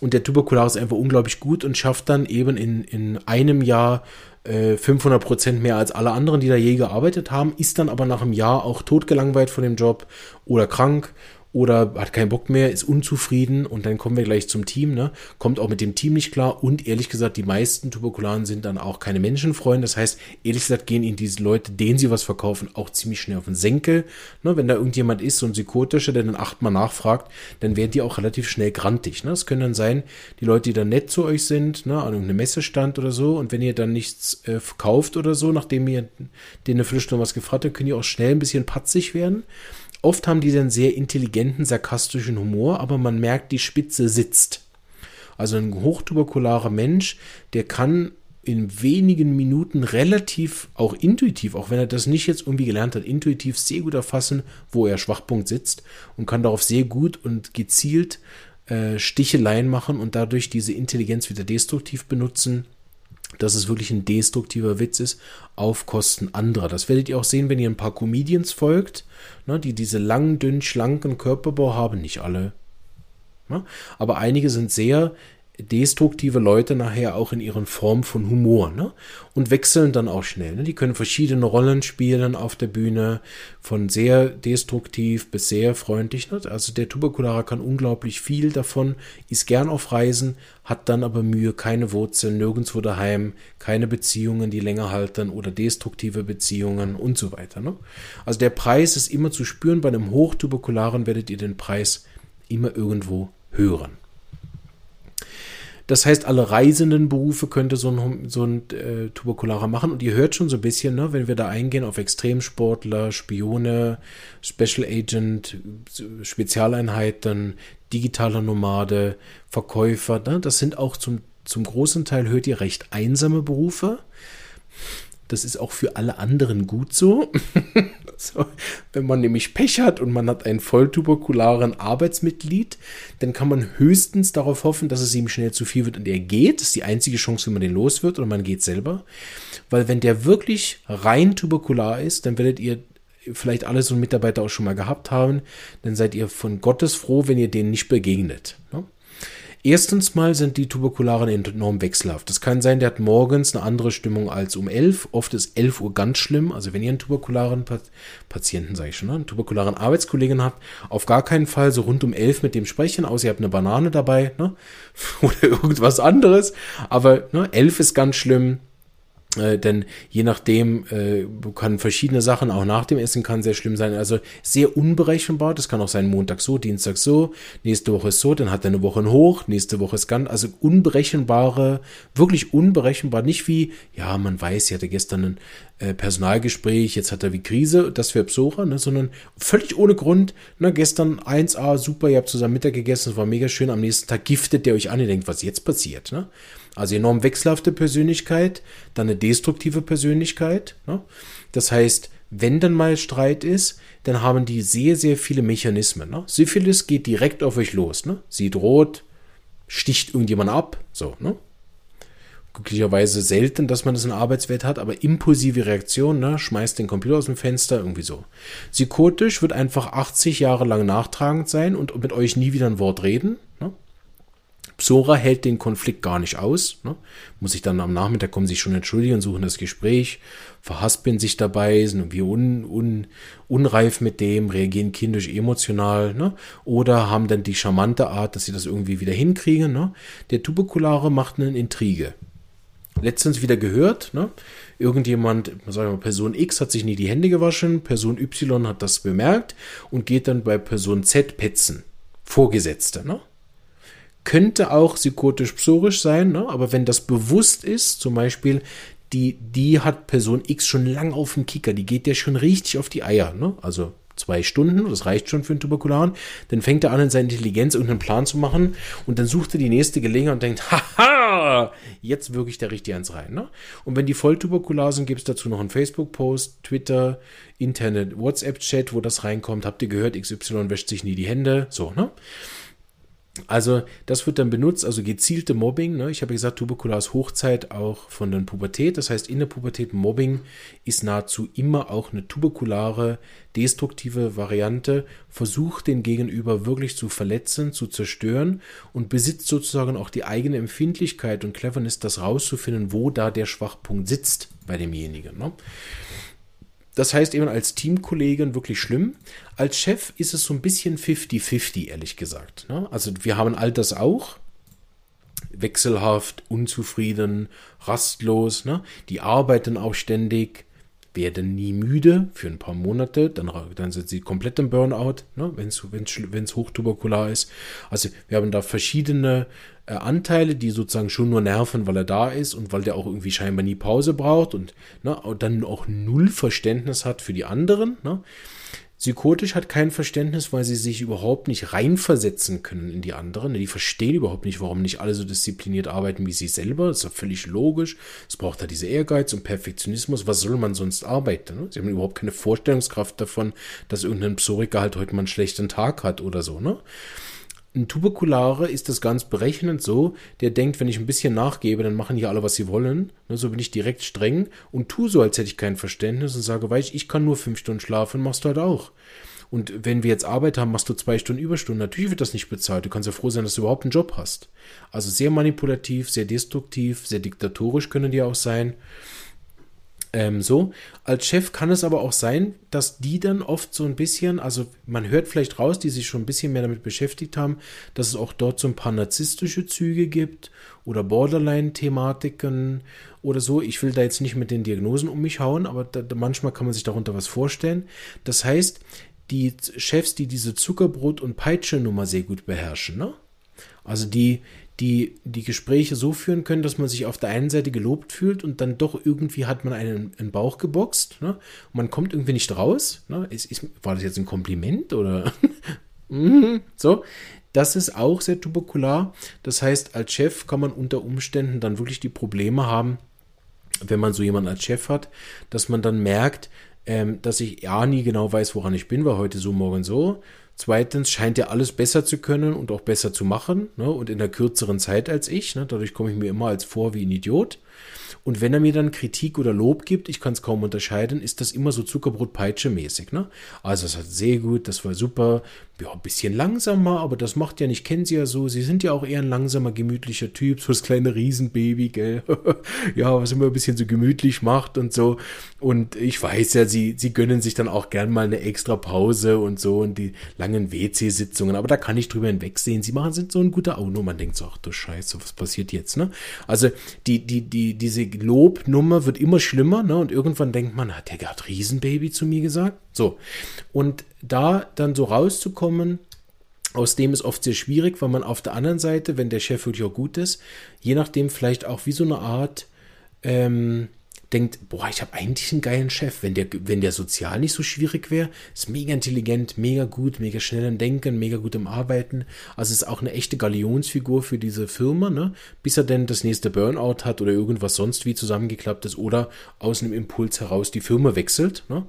Und der Tuberkular ist einfach unglaublich gut und schafft dann eben in, in einem Jahr äh, 500 Prozent mehr als alle anderen, die da je gearbeitet haben, ist dann aber nach einem Jahr auch totgelangweilt von dem Job oder krank oder hat keinen Bock mehr, ist unzufrieden und dann kommen wir gleich zum Team, ne? Kommt auch mit dem Team nicht klar und ehrlich gesagt, die meisten Tuberkularen sind dann auch keine Menschenfreunde. Das heißt, ehrlich gesagt gehen ihnen diese Leute, denen sie was verkaufen, auch ziemlich schnell auf den Senkel. Ne? Wenn da irgendjemand ist, so ein Psychotischer, der dann achtmal nachfragt, dann werden die auch relativ schnell grantig. Ne? Das können dann sein, die Leute, die dann nett zu euch sind, ne, an irgendeinem Messestand oder so und wenn ihr dann nichts äh, verkauft oder so, nachdem ihr denen eine Viertelstunde was gefragt habt, können die auch schnell ein bisschen patzig werden. Oft haben die einen sehr intelligenten, sarkastischen Humor, aber man merkt, die Spitze sitzt. Also ein hochtuberkularer Mensch, der kann in wenigen Minuten relativ auch intuitiv, auch wenn er das nicht jetzt irgendwie gelernt hat, intuitiv sehr gut erfassen, wo er Schwachpunkt sitzt und kann darauf sehr gut und gezielt äh, Sticheleien machen und dadurch diese Intelligenz wieder destruktiv benutzen dass es wirklich ein destruktiver Witz ist, auf Kosten anderer. Das werdet ihr auch sehen, wenn ihr ein paar Comedians folgt, ne, die diese langen, dünnen, schlanken Körperbau haben. Nicht alle. Ne? Aber einige sind sehr destruktive Leute nachher auch in ihren Form von Humor ne? und wechseln dann auch schnell. Ne? Die können verschiedene Rollen spielen auf der Bühne, von sehr destruktiv bis sehr freundlich. Ne? Also der Tuberkularer kann unglaublich viel davon, ist gern auf Reisen, hat dann aber Mühe, keine Wurzeln, nirgendwo daheim, keine Beziehungen, die länger halten oder destruktive Beziehungen und so weiter. Ne? Also der Preis ist immer zu spüren. Bei einem Hochtuberkularen werdet ihr den Preis immer irgendwo hören. Das heißt, alle reisenden Berufe könnte so ein, so ein äh, Tuberkularer machen. Und ihr hört schon so ein bisschen, ne, wenn wir da eingehen auf Extremsportler, Spione, Special Agent, Spezialeinheiten, digitaler Nomade, Verkäufer. Ne, das sind auch zum, zum großen Teil, hört ihr, recht einsame Berufe. Das ist auch für alle anderen gut so. so. Wenn man nämlich Pech hat und man hat einen volltuberkularen Arbeitsmitglied, dann kann man höchstens darauf hoffen, dass es ihm schnell zu viel wird und er geht. Das ist die einzige Chance, wie man den los wird oder man geht selber. Weil wenn der wirklich rein tuberkular ist, dann werdet ihr vielleicht alle so einen Mitarbeiter auch schon mal gehabt haben, dann seid ihr von Gottes froh, wenn ihr denen nicht begegnet. Ne? Erstens mal sind die Tuberkularen enorm wechselhaft. Das kann sein, der hat morgens eine andere Stimmung als um 11. Oft ist 11 Uhr ganz schlimm. Also wenn ihr einen tuberkularen pa Patienten, sage ich schon, ne, einen tuberkularen Arbeitskollegen habt, auf gar keinen Fall so rund um 11 mit dem sprechen, außer ihr habt eine Banane dabei ne? oder irgendwas anderes. Aber ne, 11 ist ganz schlimm. Äh, denn je nachdem äh, kann verschiedene Sachen auch nach dem Essen kann sehr schlimm sein. Also sehr unberechenbar. Das kann auch sein Montag so, Dienstag so, nächste Woche ist so, dann hat er eine Woche Hoch, nächste Woche ist ganz, also unberechenbare, wirklich unberechenbar. Nicht wie, ja, man weiß, sie hatte gestern ein äh, Personalgespräch, jetzt hat er wie Krise, das wäre Psora, ne, sondern völlig ohne Grund. Na, gestern 1A, super, ihr habt zusammen Mittag gegessen, es war mega schön. Am nächsten Tag giftet der euch an, ihr denkt, was jetzt passiert. Ne? Also enorm wechselhafte Persönlichkeit, dann eine destruktive Persönlichkeit. Ne? Das heißt, wenn dann mal Streit ist, dann haben die sehr, sehr viele Mechanismen. Ne? Syphilis geht direkt auf euch los. Ne? Sie droht, sticht irgendjemand ab. So, ne? Glücklicherweise selten, dass man das in der Arbeitswelt hat, aber impulsive Reaktion, ne? schmeißt den Computer aus dem Fenster, irgendwie so. Psychotisch wird einfach 80 Jahre lang nachtragend sein und mit euch nie wieder ein Wort reden. Ne? Psora hält den Konflikt gar nicht aus. Ne? Muss sich dann am Nachmittag kommen, sich schon entschuldigen, suchen das Gespräch, verhaspeln sich dabei, sind irgendwie un, un, unreif mit dem, reagieren kindisch emotional, ne? Oder haben dann die charmante Art, dass sie das irgendwie wieder hinkriegen. Ne? Der Tuberkulare macht eine Intrige. Letztens wieder gehört, ne? Irgendjemand, sagen wir mal, Person X hat sich nie die Hände gewaschen, Person Y hat das bemerkt und geht dann bei Person Z petzen. Vorgesetzte, ne? Könnte auch psychotisch-psorisch sein, ne? aber wenn das bewusst ist, zum Beispiel, die, die hat Person X schon lang auf dem Kicker, die geht ja schon richtig auf die Eier, ne? also zwei Stunden, das reicht schon für einen Tuberkularen, dann fängt er an, in seiner Intelligenz irgendeinen Plan zu machen und dann sucht er die nächste Gelegenheit und denkt, haha, jetzt wirklich der richtig ans rein. Ne? Und wenn die volltuberkular sind, gibt es dazu noch einen Facebook-Post, Twitter, Internet, WhatsApp-Chat, wo das reinkommt. Habt ihr gehört, XY wäscht sich nie die Hände, so, ne? Also das wird dann benutzt, also gezielte Mobbing. Ne? Ich habe gesagt, Tuberkular Hochzeit auch von der Pubertät. Das heißt, in der Pubertät Mobbing ist nahezu immer auch eine tuberkulare, destruktive Variante. Versucht den Gegenüber wirklich zu verletzen, zu zerstören und besitzt sozusagen auch die eigene Empfindlichkeit und Cleverness, das rauszufinden, wo da der Schwachpunkt sitzt bei demjenigen. Ne? Das heißt eben als Teamkollegen wirklich schlimm. Als Chef ist es so ein bisschen 50-50, ehrlich gesagt. Ne? Also wir haben all das auch. Wechselhaft, unzufrieden, rastlos. Ne? Die arbeiten auch ständig, werden nie müde für ein paar Monate. Dann, dann sind sie komplett im Burnout, ne? wenn es hochtuberkular ist. Also wir haben da verschiedene äh, Anteile, die sozusagen schon nur nerven, weil er da ist und weil der auch irgendwie scheinbar nie Pause braucht und, ne, und dann auch null Verständnis hat für die anderen. Ne. Psychotisch hat kein Verständnis, weil sie sich überhaupt nicht reinversetzen können in die anderen. Die verstehen überhaupt nicht, warum nicht alle so diszipliniert arbeiten wie sie selber. Das ist ja völlig logisch. Es braucht da diese Ehrgeiz und Perfektionismus. Was soll man sonst arbeiten? Ne? Sie haben überhaupt keine Vorstellungskraft davon, dass irgendein Psoriker halt heute mal einen schlechten Tag hat oder so. Ne? Ein Tuberkulare ist das ganz berechnend so, der denkt, wenn ich ein bisschen nachgebe, dann machen hier alle, was sie wollen. Ne, so bin ich direkt streng und tu so, als hätte ich kein Verständnis und sage, weißt ich kann nur fünf Stunden schlafen, machst du halt auch. Und wenn wir jetzt Arbeit haben, machst du zwei Stunden Überstunden. Natürlich wird das nicht bezahlt. Du kannst ja froh sein, dass du überhaupt einen Job hast. Also sehr manipulativ, sehr destruktiv, sehr diktatorisch können die auch sein. Ähm, so, als Chef kann es aber auch sein, dass die dann oft so ein bisschen, also man hört vielleicht raus, die sich schon ein bisschen mehr damit beschäftigt haben, dass es auch dort so ein paar narzisstische Züge gibt oder Borderline-Thematiken oder so. Ich will da jetzt nicht mit den Diagnosen um mich hauen, aber da, manchmal kann man sich darunter was vorstellen. Das heißt, die Chefs, die diese Zuckerbrot- und Peitsche-Nummer sehr gut beherrschen, ne? Also die, die die Gespräche so führen können, dass man sich auf der einen Seite gelobt fühlt und dann doch irgendwie hat man einen, einen Bauch geboxt. Ne? Und man kommt irgendwie nicht raus. Ne? Ist, ist, war das jetzt ein Kompliment oder mhm, so? Das ist auch sehr tuberkular. Das heißt, als Chef kann man unter Umständen dann wirklich die Probleme haben, wenn man so jemanden als Chef hat, dass man dann merkt, ähm, dass ich ja nie genau weiß, woran ich bin, weil heute so, morgen so. Zweitens scheint er alles besser zu können und auch besser zu machen ne, und in der kürzeren Zeit als ich. Ne, dadurch komme ich mir immer als vor wie ein Idiot. Und wenn er mir dann Kritik oder Lob gibt, ich kann es kaum unterscheiden, ist das immer so Zuckerbrot-Peitsche-mäßig. Ne? Also es hat sehr gut, das war super, ja, ein bisschen langsamer, aber das macht ja nicht, kennen Sie ja so, Sie sind ja auch eher ein langsamer, gemütlicher Typ, so das kleine Riesenbaby, gell? ja, was immer ein bisschen so gemütlich macht und so. Und ich weiß ja, Sie, Sie gönnen sich dann auch gern mal eine extra Pause und so und die langen WC-Sitzungen, aber da kann ich drüber hinwegsehen. Sie machen sind so ein guter Auno, man denkt so, ach du Scheiße, was passiert jetzt, ne? Also die, die, die, diese Lobnummer wird immer schlimmer, ne? Und irgendwann denkt man, hat der gerade Riesenbaby zu mir gesagt? So. Und da dann so rauszukommen, aus dem ist oft sehr schwierig, weil man auf der anderen Seite, wenn der Chef wirklich auch gut ist, je nachdem vielleicht auch wie so eine Art ähm, denkt, boah, ich habe eigentlich einen geilen Chef. Wenn der, wenn der sozial nicht so schwierig wäre, ist mega intelligent, mega gut, mega schnell im Denken, mega gut im Arbeiten. Also ist auch eine echte Galionsfigur für diese Firma, ne? Bis er denn das nächste Burnout hat oder irgendwas sonst wie zusammengeklappt ist oder aus einem Impuls heraus die Firma wechselt, ne?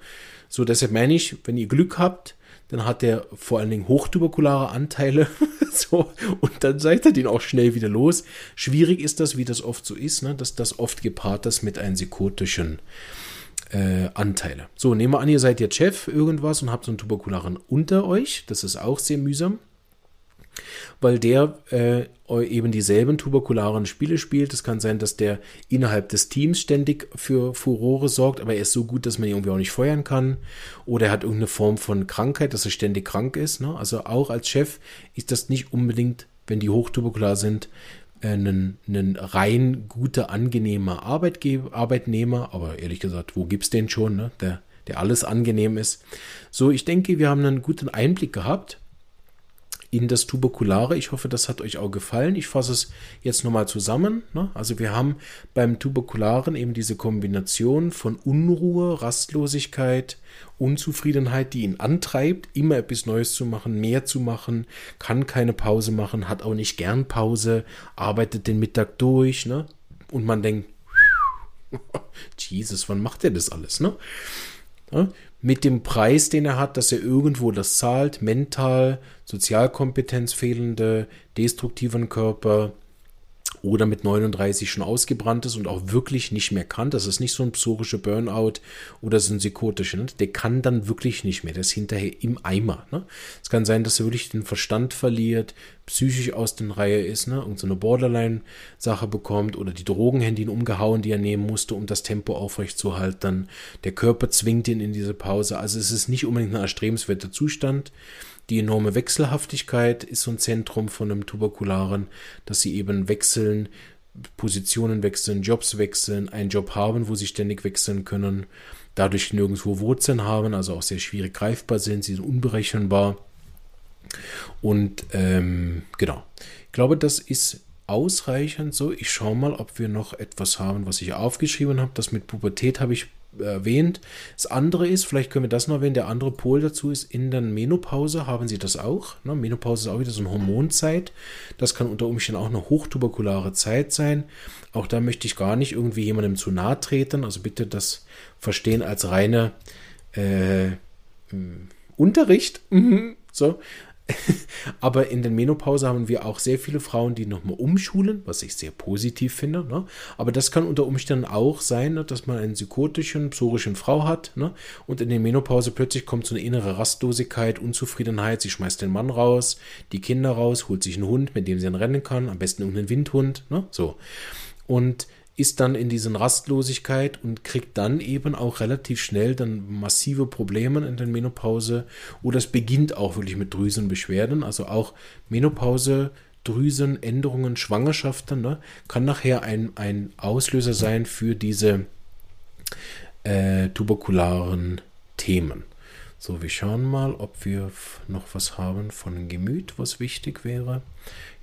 So, deshalb meine ich, wenn ihr Glück habt, dann hat er vor allen Dingen hochtuberkulare Anteile. so, und dann seid ihr den auch schnell wieder los. Schwierig ist das, wie das oft so ist, ne, dass das oft gepaart ist mit einem psychotischen äh, Anteile. So, nehmen wir an, ihr seid jetzt Chef irgendwas und habt so einen tuberkularen unter euch. Das ist auch sehr mühsam weil der äh, eben dieselben tuberkularen Spiele spielt. Es kann sein, dass der innerhalb des Teams ständig für Furore sorgt, aber er ist so gut, dass man ihn irgendwie auch nicht feuern kann. Oder er hat irgendeine Form von Krankheit, dass er ständig krank ist. Ne? Also auch als Chef ist das nicht unbedingt, wenn die hochtuberkular sind, ein, äh, ein rein guter, angenehmer Arbeitgeber, Arbeitnehmer. Aber ehrlich gesagt, wo gibt's den schon, ne? der, der alles angenehm ist? So, ich denke, wir haben einen guten Einblick gehabt in das Tuberkulare. Ich hoffe, das hat euch auch gefallen. Ich fasse es jetzt nochmal zusammen. Ne? Also wir haben beim Tuberkularen eben diese Kombination von Unruhe, Rastlosigkeit, Unzufriedenheit, die ihn antreibt, immer etwas Neues zu machen, mehr zu machen, kann keine Pause machen, hat auch nicht gern Pause, arbeitet den Mittag durch. Ne? Und man denkt, Jesus, wann macht er das alles? Ne? Mit dem Preis, den er hat, dass er irgendwo das zahlt, mental, Sozialkompetenz fehlende, destruktiven Körper, oder mit 39 schon ausgebrannt ist und auch wirklich nicht mehr kann. Das ist nicht so ein psorischer Burnout oder so ein psychotischer. Ne? Der kann dann wirklich nicht mehr. Der ist hinterher im Eimer. Ne? Es kann sein, dass er wirklich den Verstand verliert, psychisch aus den Reihe ist, ne? irgend so Borderline-Sache bekommt oder die Drogen hätten ihn umgehauen, die er nehmen musste, um das Tempo aufrechtzuerhalten. Der Körper zwingt ihn in diese Pause. Also es ist nicht unbedingt ein erstrebenswerter Zustand. Die enorme Wechselhaftigkeit ist so ein Zentrum von einem Tuberkularen, dass sie eben wechseln, Positionen wechseln, Jobs wechseln, einen Job haben, wo sie ständig wechseln können, dadurch nirgendwo Wurzeln haben, also auch sehr schwierig greifbar sind, sie sind unberechenbar. Und ähm, genau, ich glaube, das ist ausreichend so. Ich schaue mal, ob wir noch etwas haben, was ich aufgeschrieben habe. Das mit Pubertät habe ich erwähnt. Das andere ist, vielleicht können wir das noch erwähnen, der andere Pol dazu ist, in der Menopause haben sie das auch. Ne? Menopause ist auch wieder so eine Hormonzeit. Das kann unter Umständen auch eine hochtuberkulare Zeit sein. Auch da möchte ich gar nicht irgendwie jemandem zu nahe treten. Also bitte das verstehen als reine äh, Unterricht. So, Aber in der Menopause haben wir auch sehr viele Frauen, die nochmal umschulen, was ich sehr positiv finde. Ne? Aber das kann unter Umständen auch sein, ne, dass man einen psychotischen, psorischen Frau hat ne? und in der Menopause plötzlich kommt so eine innere Rastlosigkeit, Unzufriedenheit. Sie schmeißt den Mann raus, die Kinder raus, holt sich einen Hund, mit dem sie dann rennen kann, am besten irgendeinen Windhund. Ne? So. Und ist dann in diesen Rastlosigkeit und kriegt dann eben auch relativ schnell dann massive Probleme in der Menopause oder es beginnt auch wirklich mit Drüsenbeschwerden, also auch Menopause, Drüsenänderungen, Schwangerschaften, ne, kann nachher ein, ein Auslöser sein für diese äh, tuberkularen Themen. So, wir schauen mal, ob wir noch was haben von Gemüt, was wichtig wäre.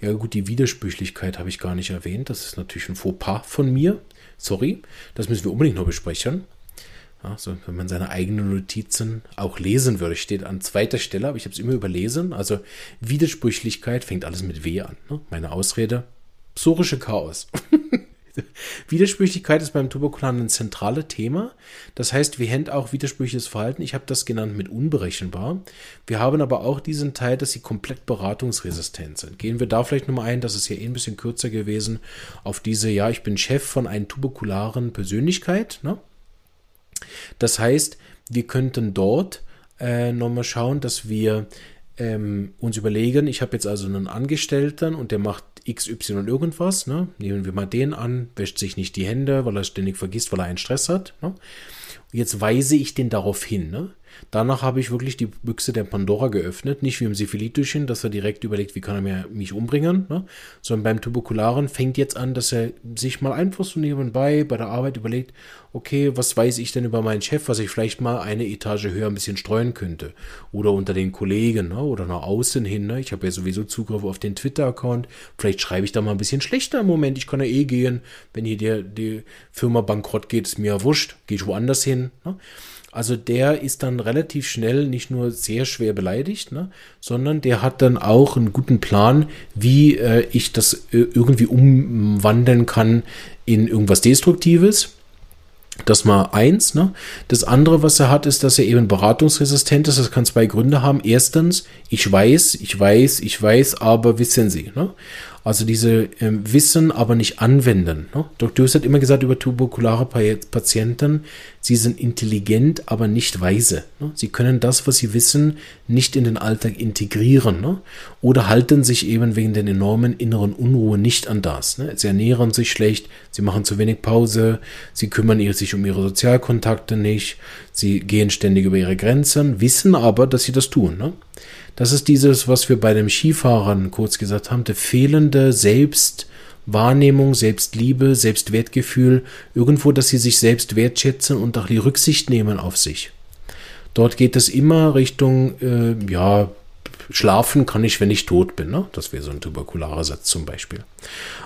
Ja gut, die Widersprüchlichkeit habe ich gar nicht erwähnt. Das ist natürlich ein Fauxpas von mir. Sorry, das müssen wir unbedingt noch besprechen. Also, wenn man seine eigenen Notizen auch lesen würde, steht an zweiter Stelle, aber ich habe es immer überlesen. Also Widersprüchlichkeit fängt alles mit W an. Ne? Meine Ausrede, psorische Chaos. Widersprüchlichkeit ist beim Tuberkulan ein zentrales Thema. Das heißt, wir haben auch widersprüchliches Verhalten. Ich habe das genannt mit unberechenbar. Wir haben aber auch diesen Teil, dass sie komplett beratungsresistent sind. Gehen wir da vielleicht nochmal ein, das ist ja eh ein bisschen kürzer gewesen, auf diese, ja, ich bin Chef von einer tuberkularen Persönlichkeit. Ne? Das heißt, wir könnten dort äh, nochmal schauen, dass wir ähm, uns überlegen, ich habe jetzt also einen Angestellten und der macht XY irgendwas, ne? nehmen wir mal den an, wäscht sich nicht die Hände, weil er ständig vergisst, weil er einen Stress hat. Ne? Jetzt weise ich den darauf hin. Ne? Danach habe ich wirklich die Büchse der Pandora geöffnet. Nicht wie im Syphilitischen, dass er direkt überlegt, wie kann er mich umbringen, ne? sondern beim Tuberkularen fängt jetzt an, dass er sich mal einfach so nebenbei bei der Arbeit überlegt, okay, was weiß ich denn über meinen Chef, was ich vielleicht mal eine Etage höher ein bisschen streuen könnte. Oder unter den Kollegen ne? oder nach außen hin. Ne? Ich habe ja sowieso Zugriff auf den Twitter-Account. Vielleicht schreibe ich da mal ein bisschen schlechter im Moment. Ich kann ja eh gehen. Wenn hier die, die Firma bankrott geht, ist mir ja wurscht. Gehe ich woanders hin. Ne? Also der ist dann relativ schnell nicht nur sehr schwer beleidigt, ne, sondern der hat dann auch einen guten Plan, wie äh, ich das äh, irgendwie umwandeln kann in irgendwas Destruktives. Das mal eins. Ne? Das andere, was er hat, ist, dass er eben beratungsresistent ist. Das kann zwei Gründe haben. Erstens, ich weiß, ich weiß, ich weiß, aber wissen Sie. Ne? Also diese ähm, Wissen, aber nicht anwenden. Ne? Dr. Hughes hat immer gesagt über tuberkulare Patienten, sie sind intelligent, aber nicht weise. Ne? Sie können das, was sie wissen, nicht in den Alltag integrieren. Ne? Oder halten sich eben wegen der enormen inneren Unruhe nicht an das. Ne? Sie ernähren sich schlecht, sie machen zu wenig Pause, sie kümmern sich um ihre Sozialkontakte nicht, sie gehen ständig über ihre Grenzen, wissen aber, dass sie das tun. Das ist dieses, was wir bei den Skifahrern kurz gesagt haben, der fehlende Selbstwahrnehmung, Selbstliebe, Selbstwertgefühl, irgendwo, dass sie sich selbst wertschätzen und auch die Rücksicht nehmen auf sich. Dort geht es immer Richtung, äh, ja, schlafen kann ich, wenn ich tot bin. Ne? Das wäre so ein tuberkularer Satz zum Beispiel.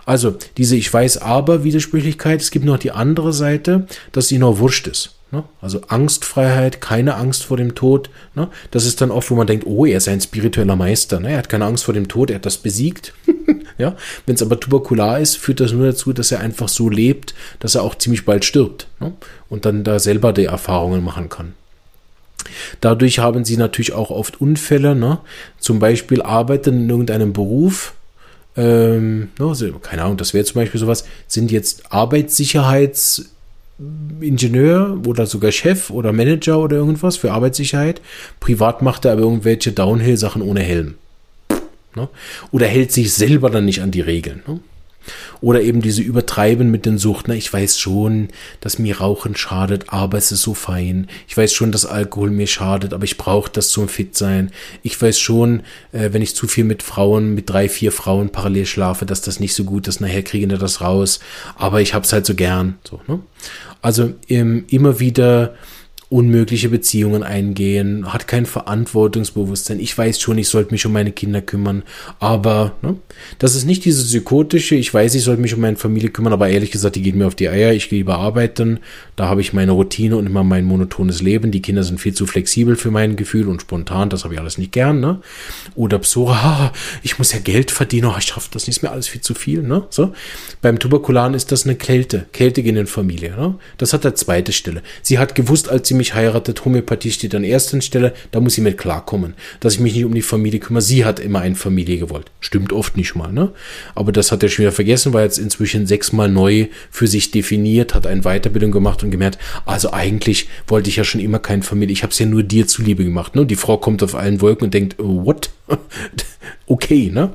Also diese Ich weiß aber Widersprüchlichkeit. Es gibt noch die andere Seite, dass sie noch wurscht ist. Ne? Also Angstfreiheit, keine Angst vor dem Tod. Ne? Das ist dann oft, wo man denkt, oh, er ist ein spiritueller Meister. Ne? Er hat keine Angst vor dem Tod, er hat das besiegt. ja? Wenn es aber tuberkular ist, führt das nur dazu, dass er einfach so lebt, dass er auch ziemlich bald stirbt ne? und dann da selber die Erfahrungen machen kann. Dadurch haben sie natürlich auch oft Unfälle. Ne? Zum Beispiel arbeiten in irgendeinem Beruf, ähm, no, keine Ahnung, das wäre zum Beispiel sowas, sind jetzt Arbeitssicherheits- Ingenieur oder sogar Chef oder Manager oder irgendwas für Arbeitssicherheit. Privat macht er aber irgendwelche Downhill-Sachen ohne Helm. Ne? Oder hält sich selber dann nicht an die Regeln. Ne? Oder eben diese Übertreiben mit den Suchten. Ich weiß schon, dass mir Rauchen schadet, aber es ist so fein. Ich weiß schon, dass Alkohol mir schadet, aber ich brauche das zum Fit sein. Ich weiß schon, äh, wenn ich zu viel mit Frauen, mit drei, vier Frauen parallel schlafe, dass das nicht so gut ist. Nachher kriegen wir das raus. Aber ich hab's halt so gern. So, ne? Also ähm, immer wieder unmögliche Beziehungen eingehen, hat kein Verantwortungsbewusstsein. Ich weiß schon, ich sollte mich um meine Kinder kümmern, aber ne, das ist nicht diese psychotische, ich weiß, ich sollte mich um meine Familie kümmern, aber ehrlich gesagt, die geht mir auf die Eier, ich gehe lieber arbeiten, da habe ich meine Routine und immer mein monotones Leben. Die Kinder sind viel zu flexibel für mein Gefühl und spontan, das habe ich alles nicht gern, ne? Oder Psora, ich muss ja Geld verdienen, oh, ich schaffe das nicht mehr alles viel zu viel, ne? So. Beim Tuberkulan ist das eine Kälte, Kälte in der Familie, ne? Das hat der zweite Stelle. Sie hat gewusst, als sie mich heiratet, Homöopathie steht an erster Stelle, da muss sie mit klarkommen, dass ich mich nicht um die Familie kümmere. Sie hat immer eine Familie gewollt. Stimmt oft nicht mal, ne? Aber das hat er schon wieder vergessen, weil er jetzt inzwischen sechsmal neu für sich definiert, hat eine Weiterbildung gemacht und gemerkt, also eigentlich wollte ich ja schon immer keine Familie, ich habe es ja nur dir zuliebe gemacht, ne? Die Frau kommt auf allen Wolken und denkt, what? okay, ne?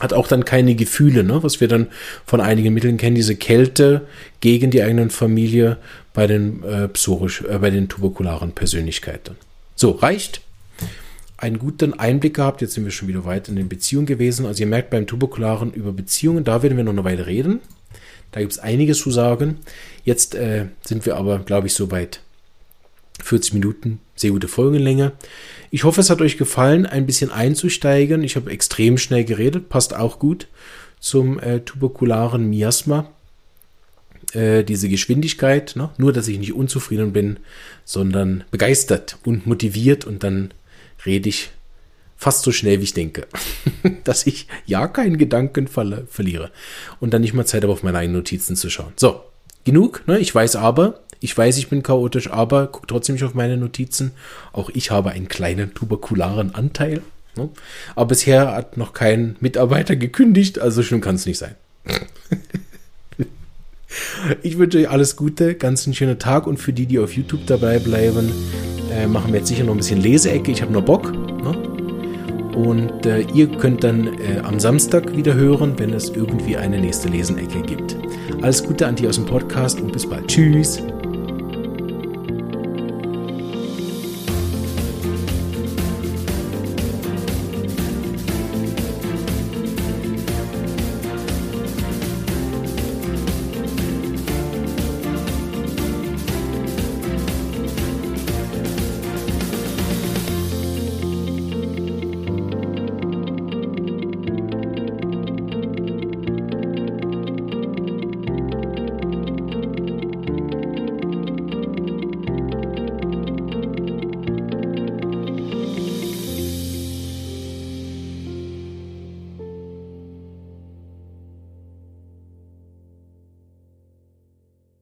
Hat auch dann keine Gefühle, ne? was wir dann von einigen Mitteln kennen, diese Kälte gegen die eigenen Familie bei den äh, psorisch, äh, bei den tuberkularen Persönlichkeiten. So, reicht. Einen guten Einblick gehabt, jetzt sind wir schon wieder weit in den Beziehungen gewesen. Also ihr merkt beim Tuberkularen über Beziehungen, da werden wir noch eine Weile reden. Da gibt es einiges zu sagen. Jetzt äh, sind wir aber, glaube ich, soweit 40 Minuten, sehr gute Folgenlänge. Ich hoffe, es hat euch gefallen, ein bisschen einzusteigen. Ich habe extrem schnell geredet, passt auch gut zum äh, tuberkularen Miasma. Äh, diese Geschwindigkeit, ne? nur dass ich nicht unzufrieden bin, sondern begeistert und motiviert und dann rede ich fast so schnell, wie ich denke, dass ich ja keinen Gedanken ver verliere und dann nicht mal Zeit habe, auf meine eigenen Notizen zu schauen. So, genug. Ne? Ich weiß aber, ich weiß, ich bin chaotisch, aber guck trotzdem nicht auf meine Notizen. Auch ich habe einen kleinen tuberkularen Anteil. Ne? Aber bisher hat noch kein Mitarbeiter gekündigt, also schlimm kann es nicht sein. ich wünsche euch alles Gute, ganz einen schönen Tag und für die, die auf YouTube dabei bleiben, äh, machen wir jetzt sicher noch ein bisschen Leseecke. Ich habe noch Bock. Ne? Und äh, ihr könnt dann äh, am Samstag wieder hören, wenn es irgendwie eine nächste Lesenecke gibt. Alles Gute an die aus dem Podcast und bis bald. Tschüss.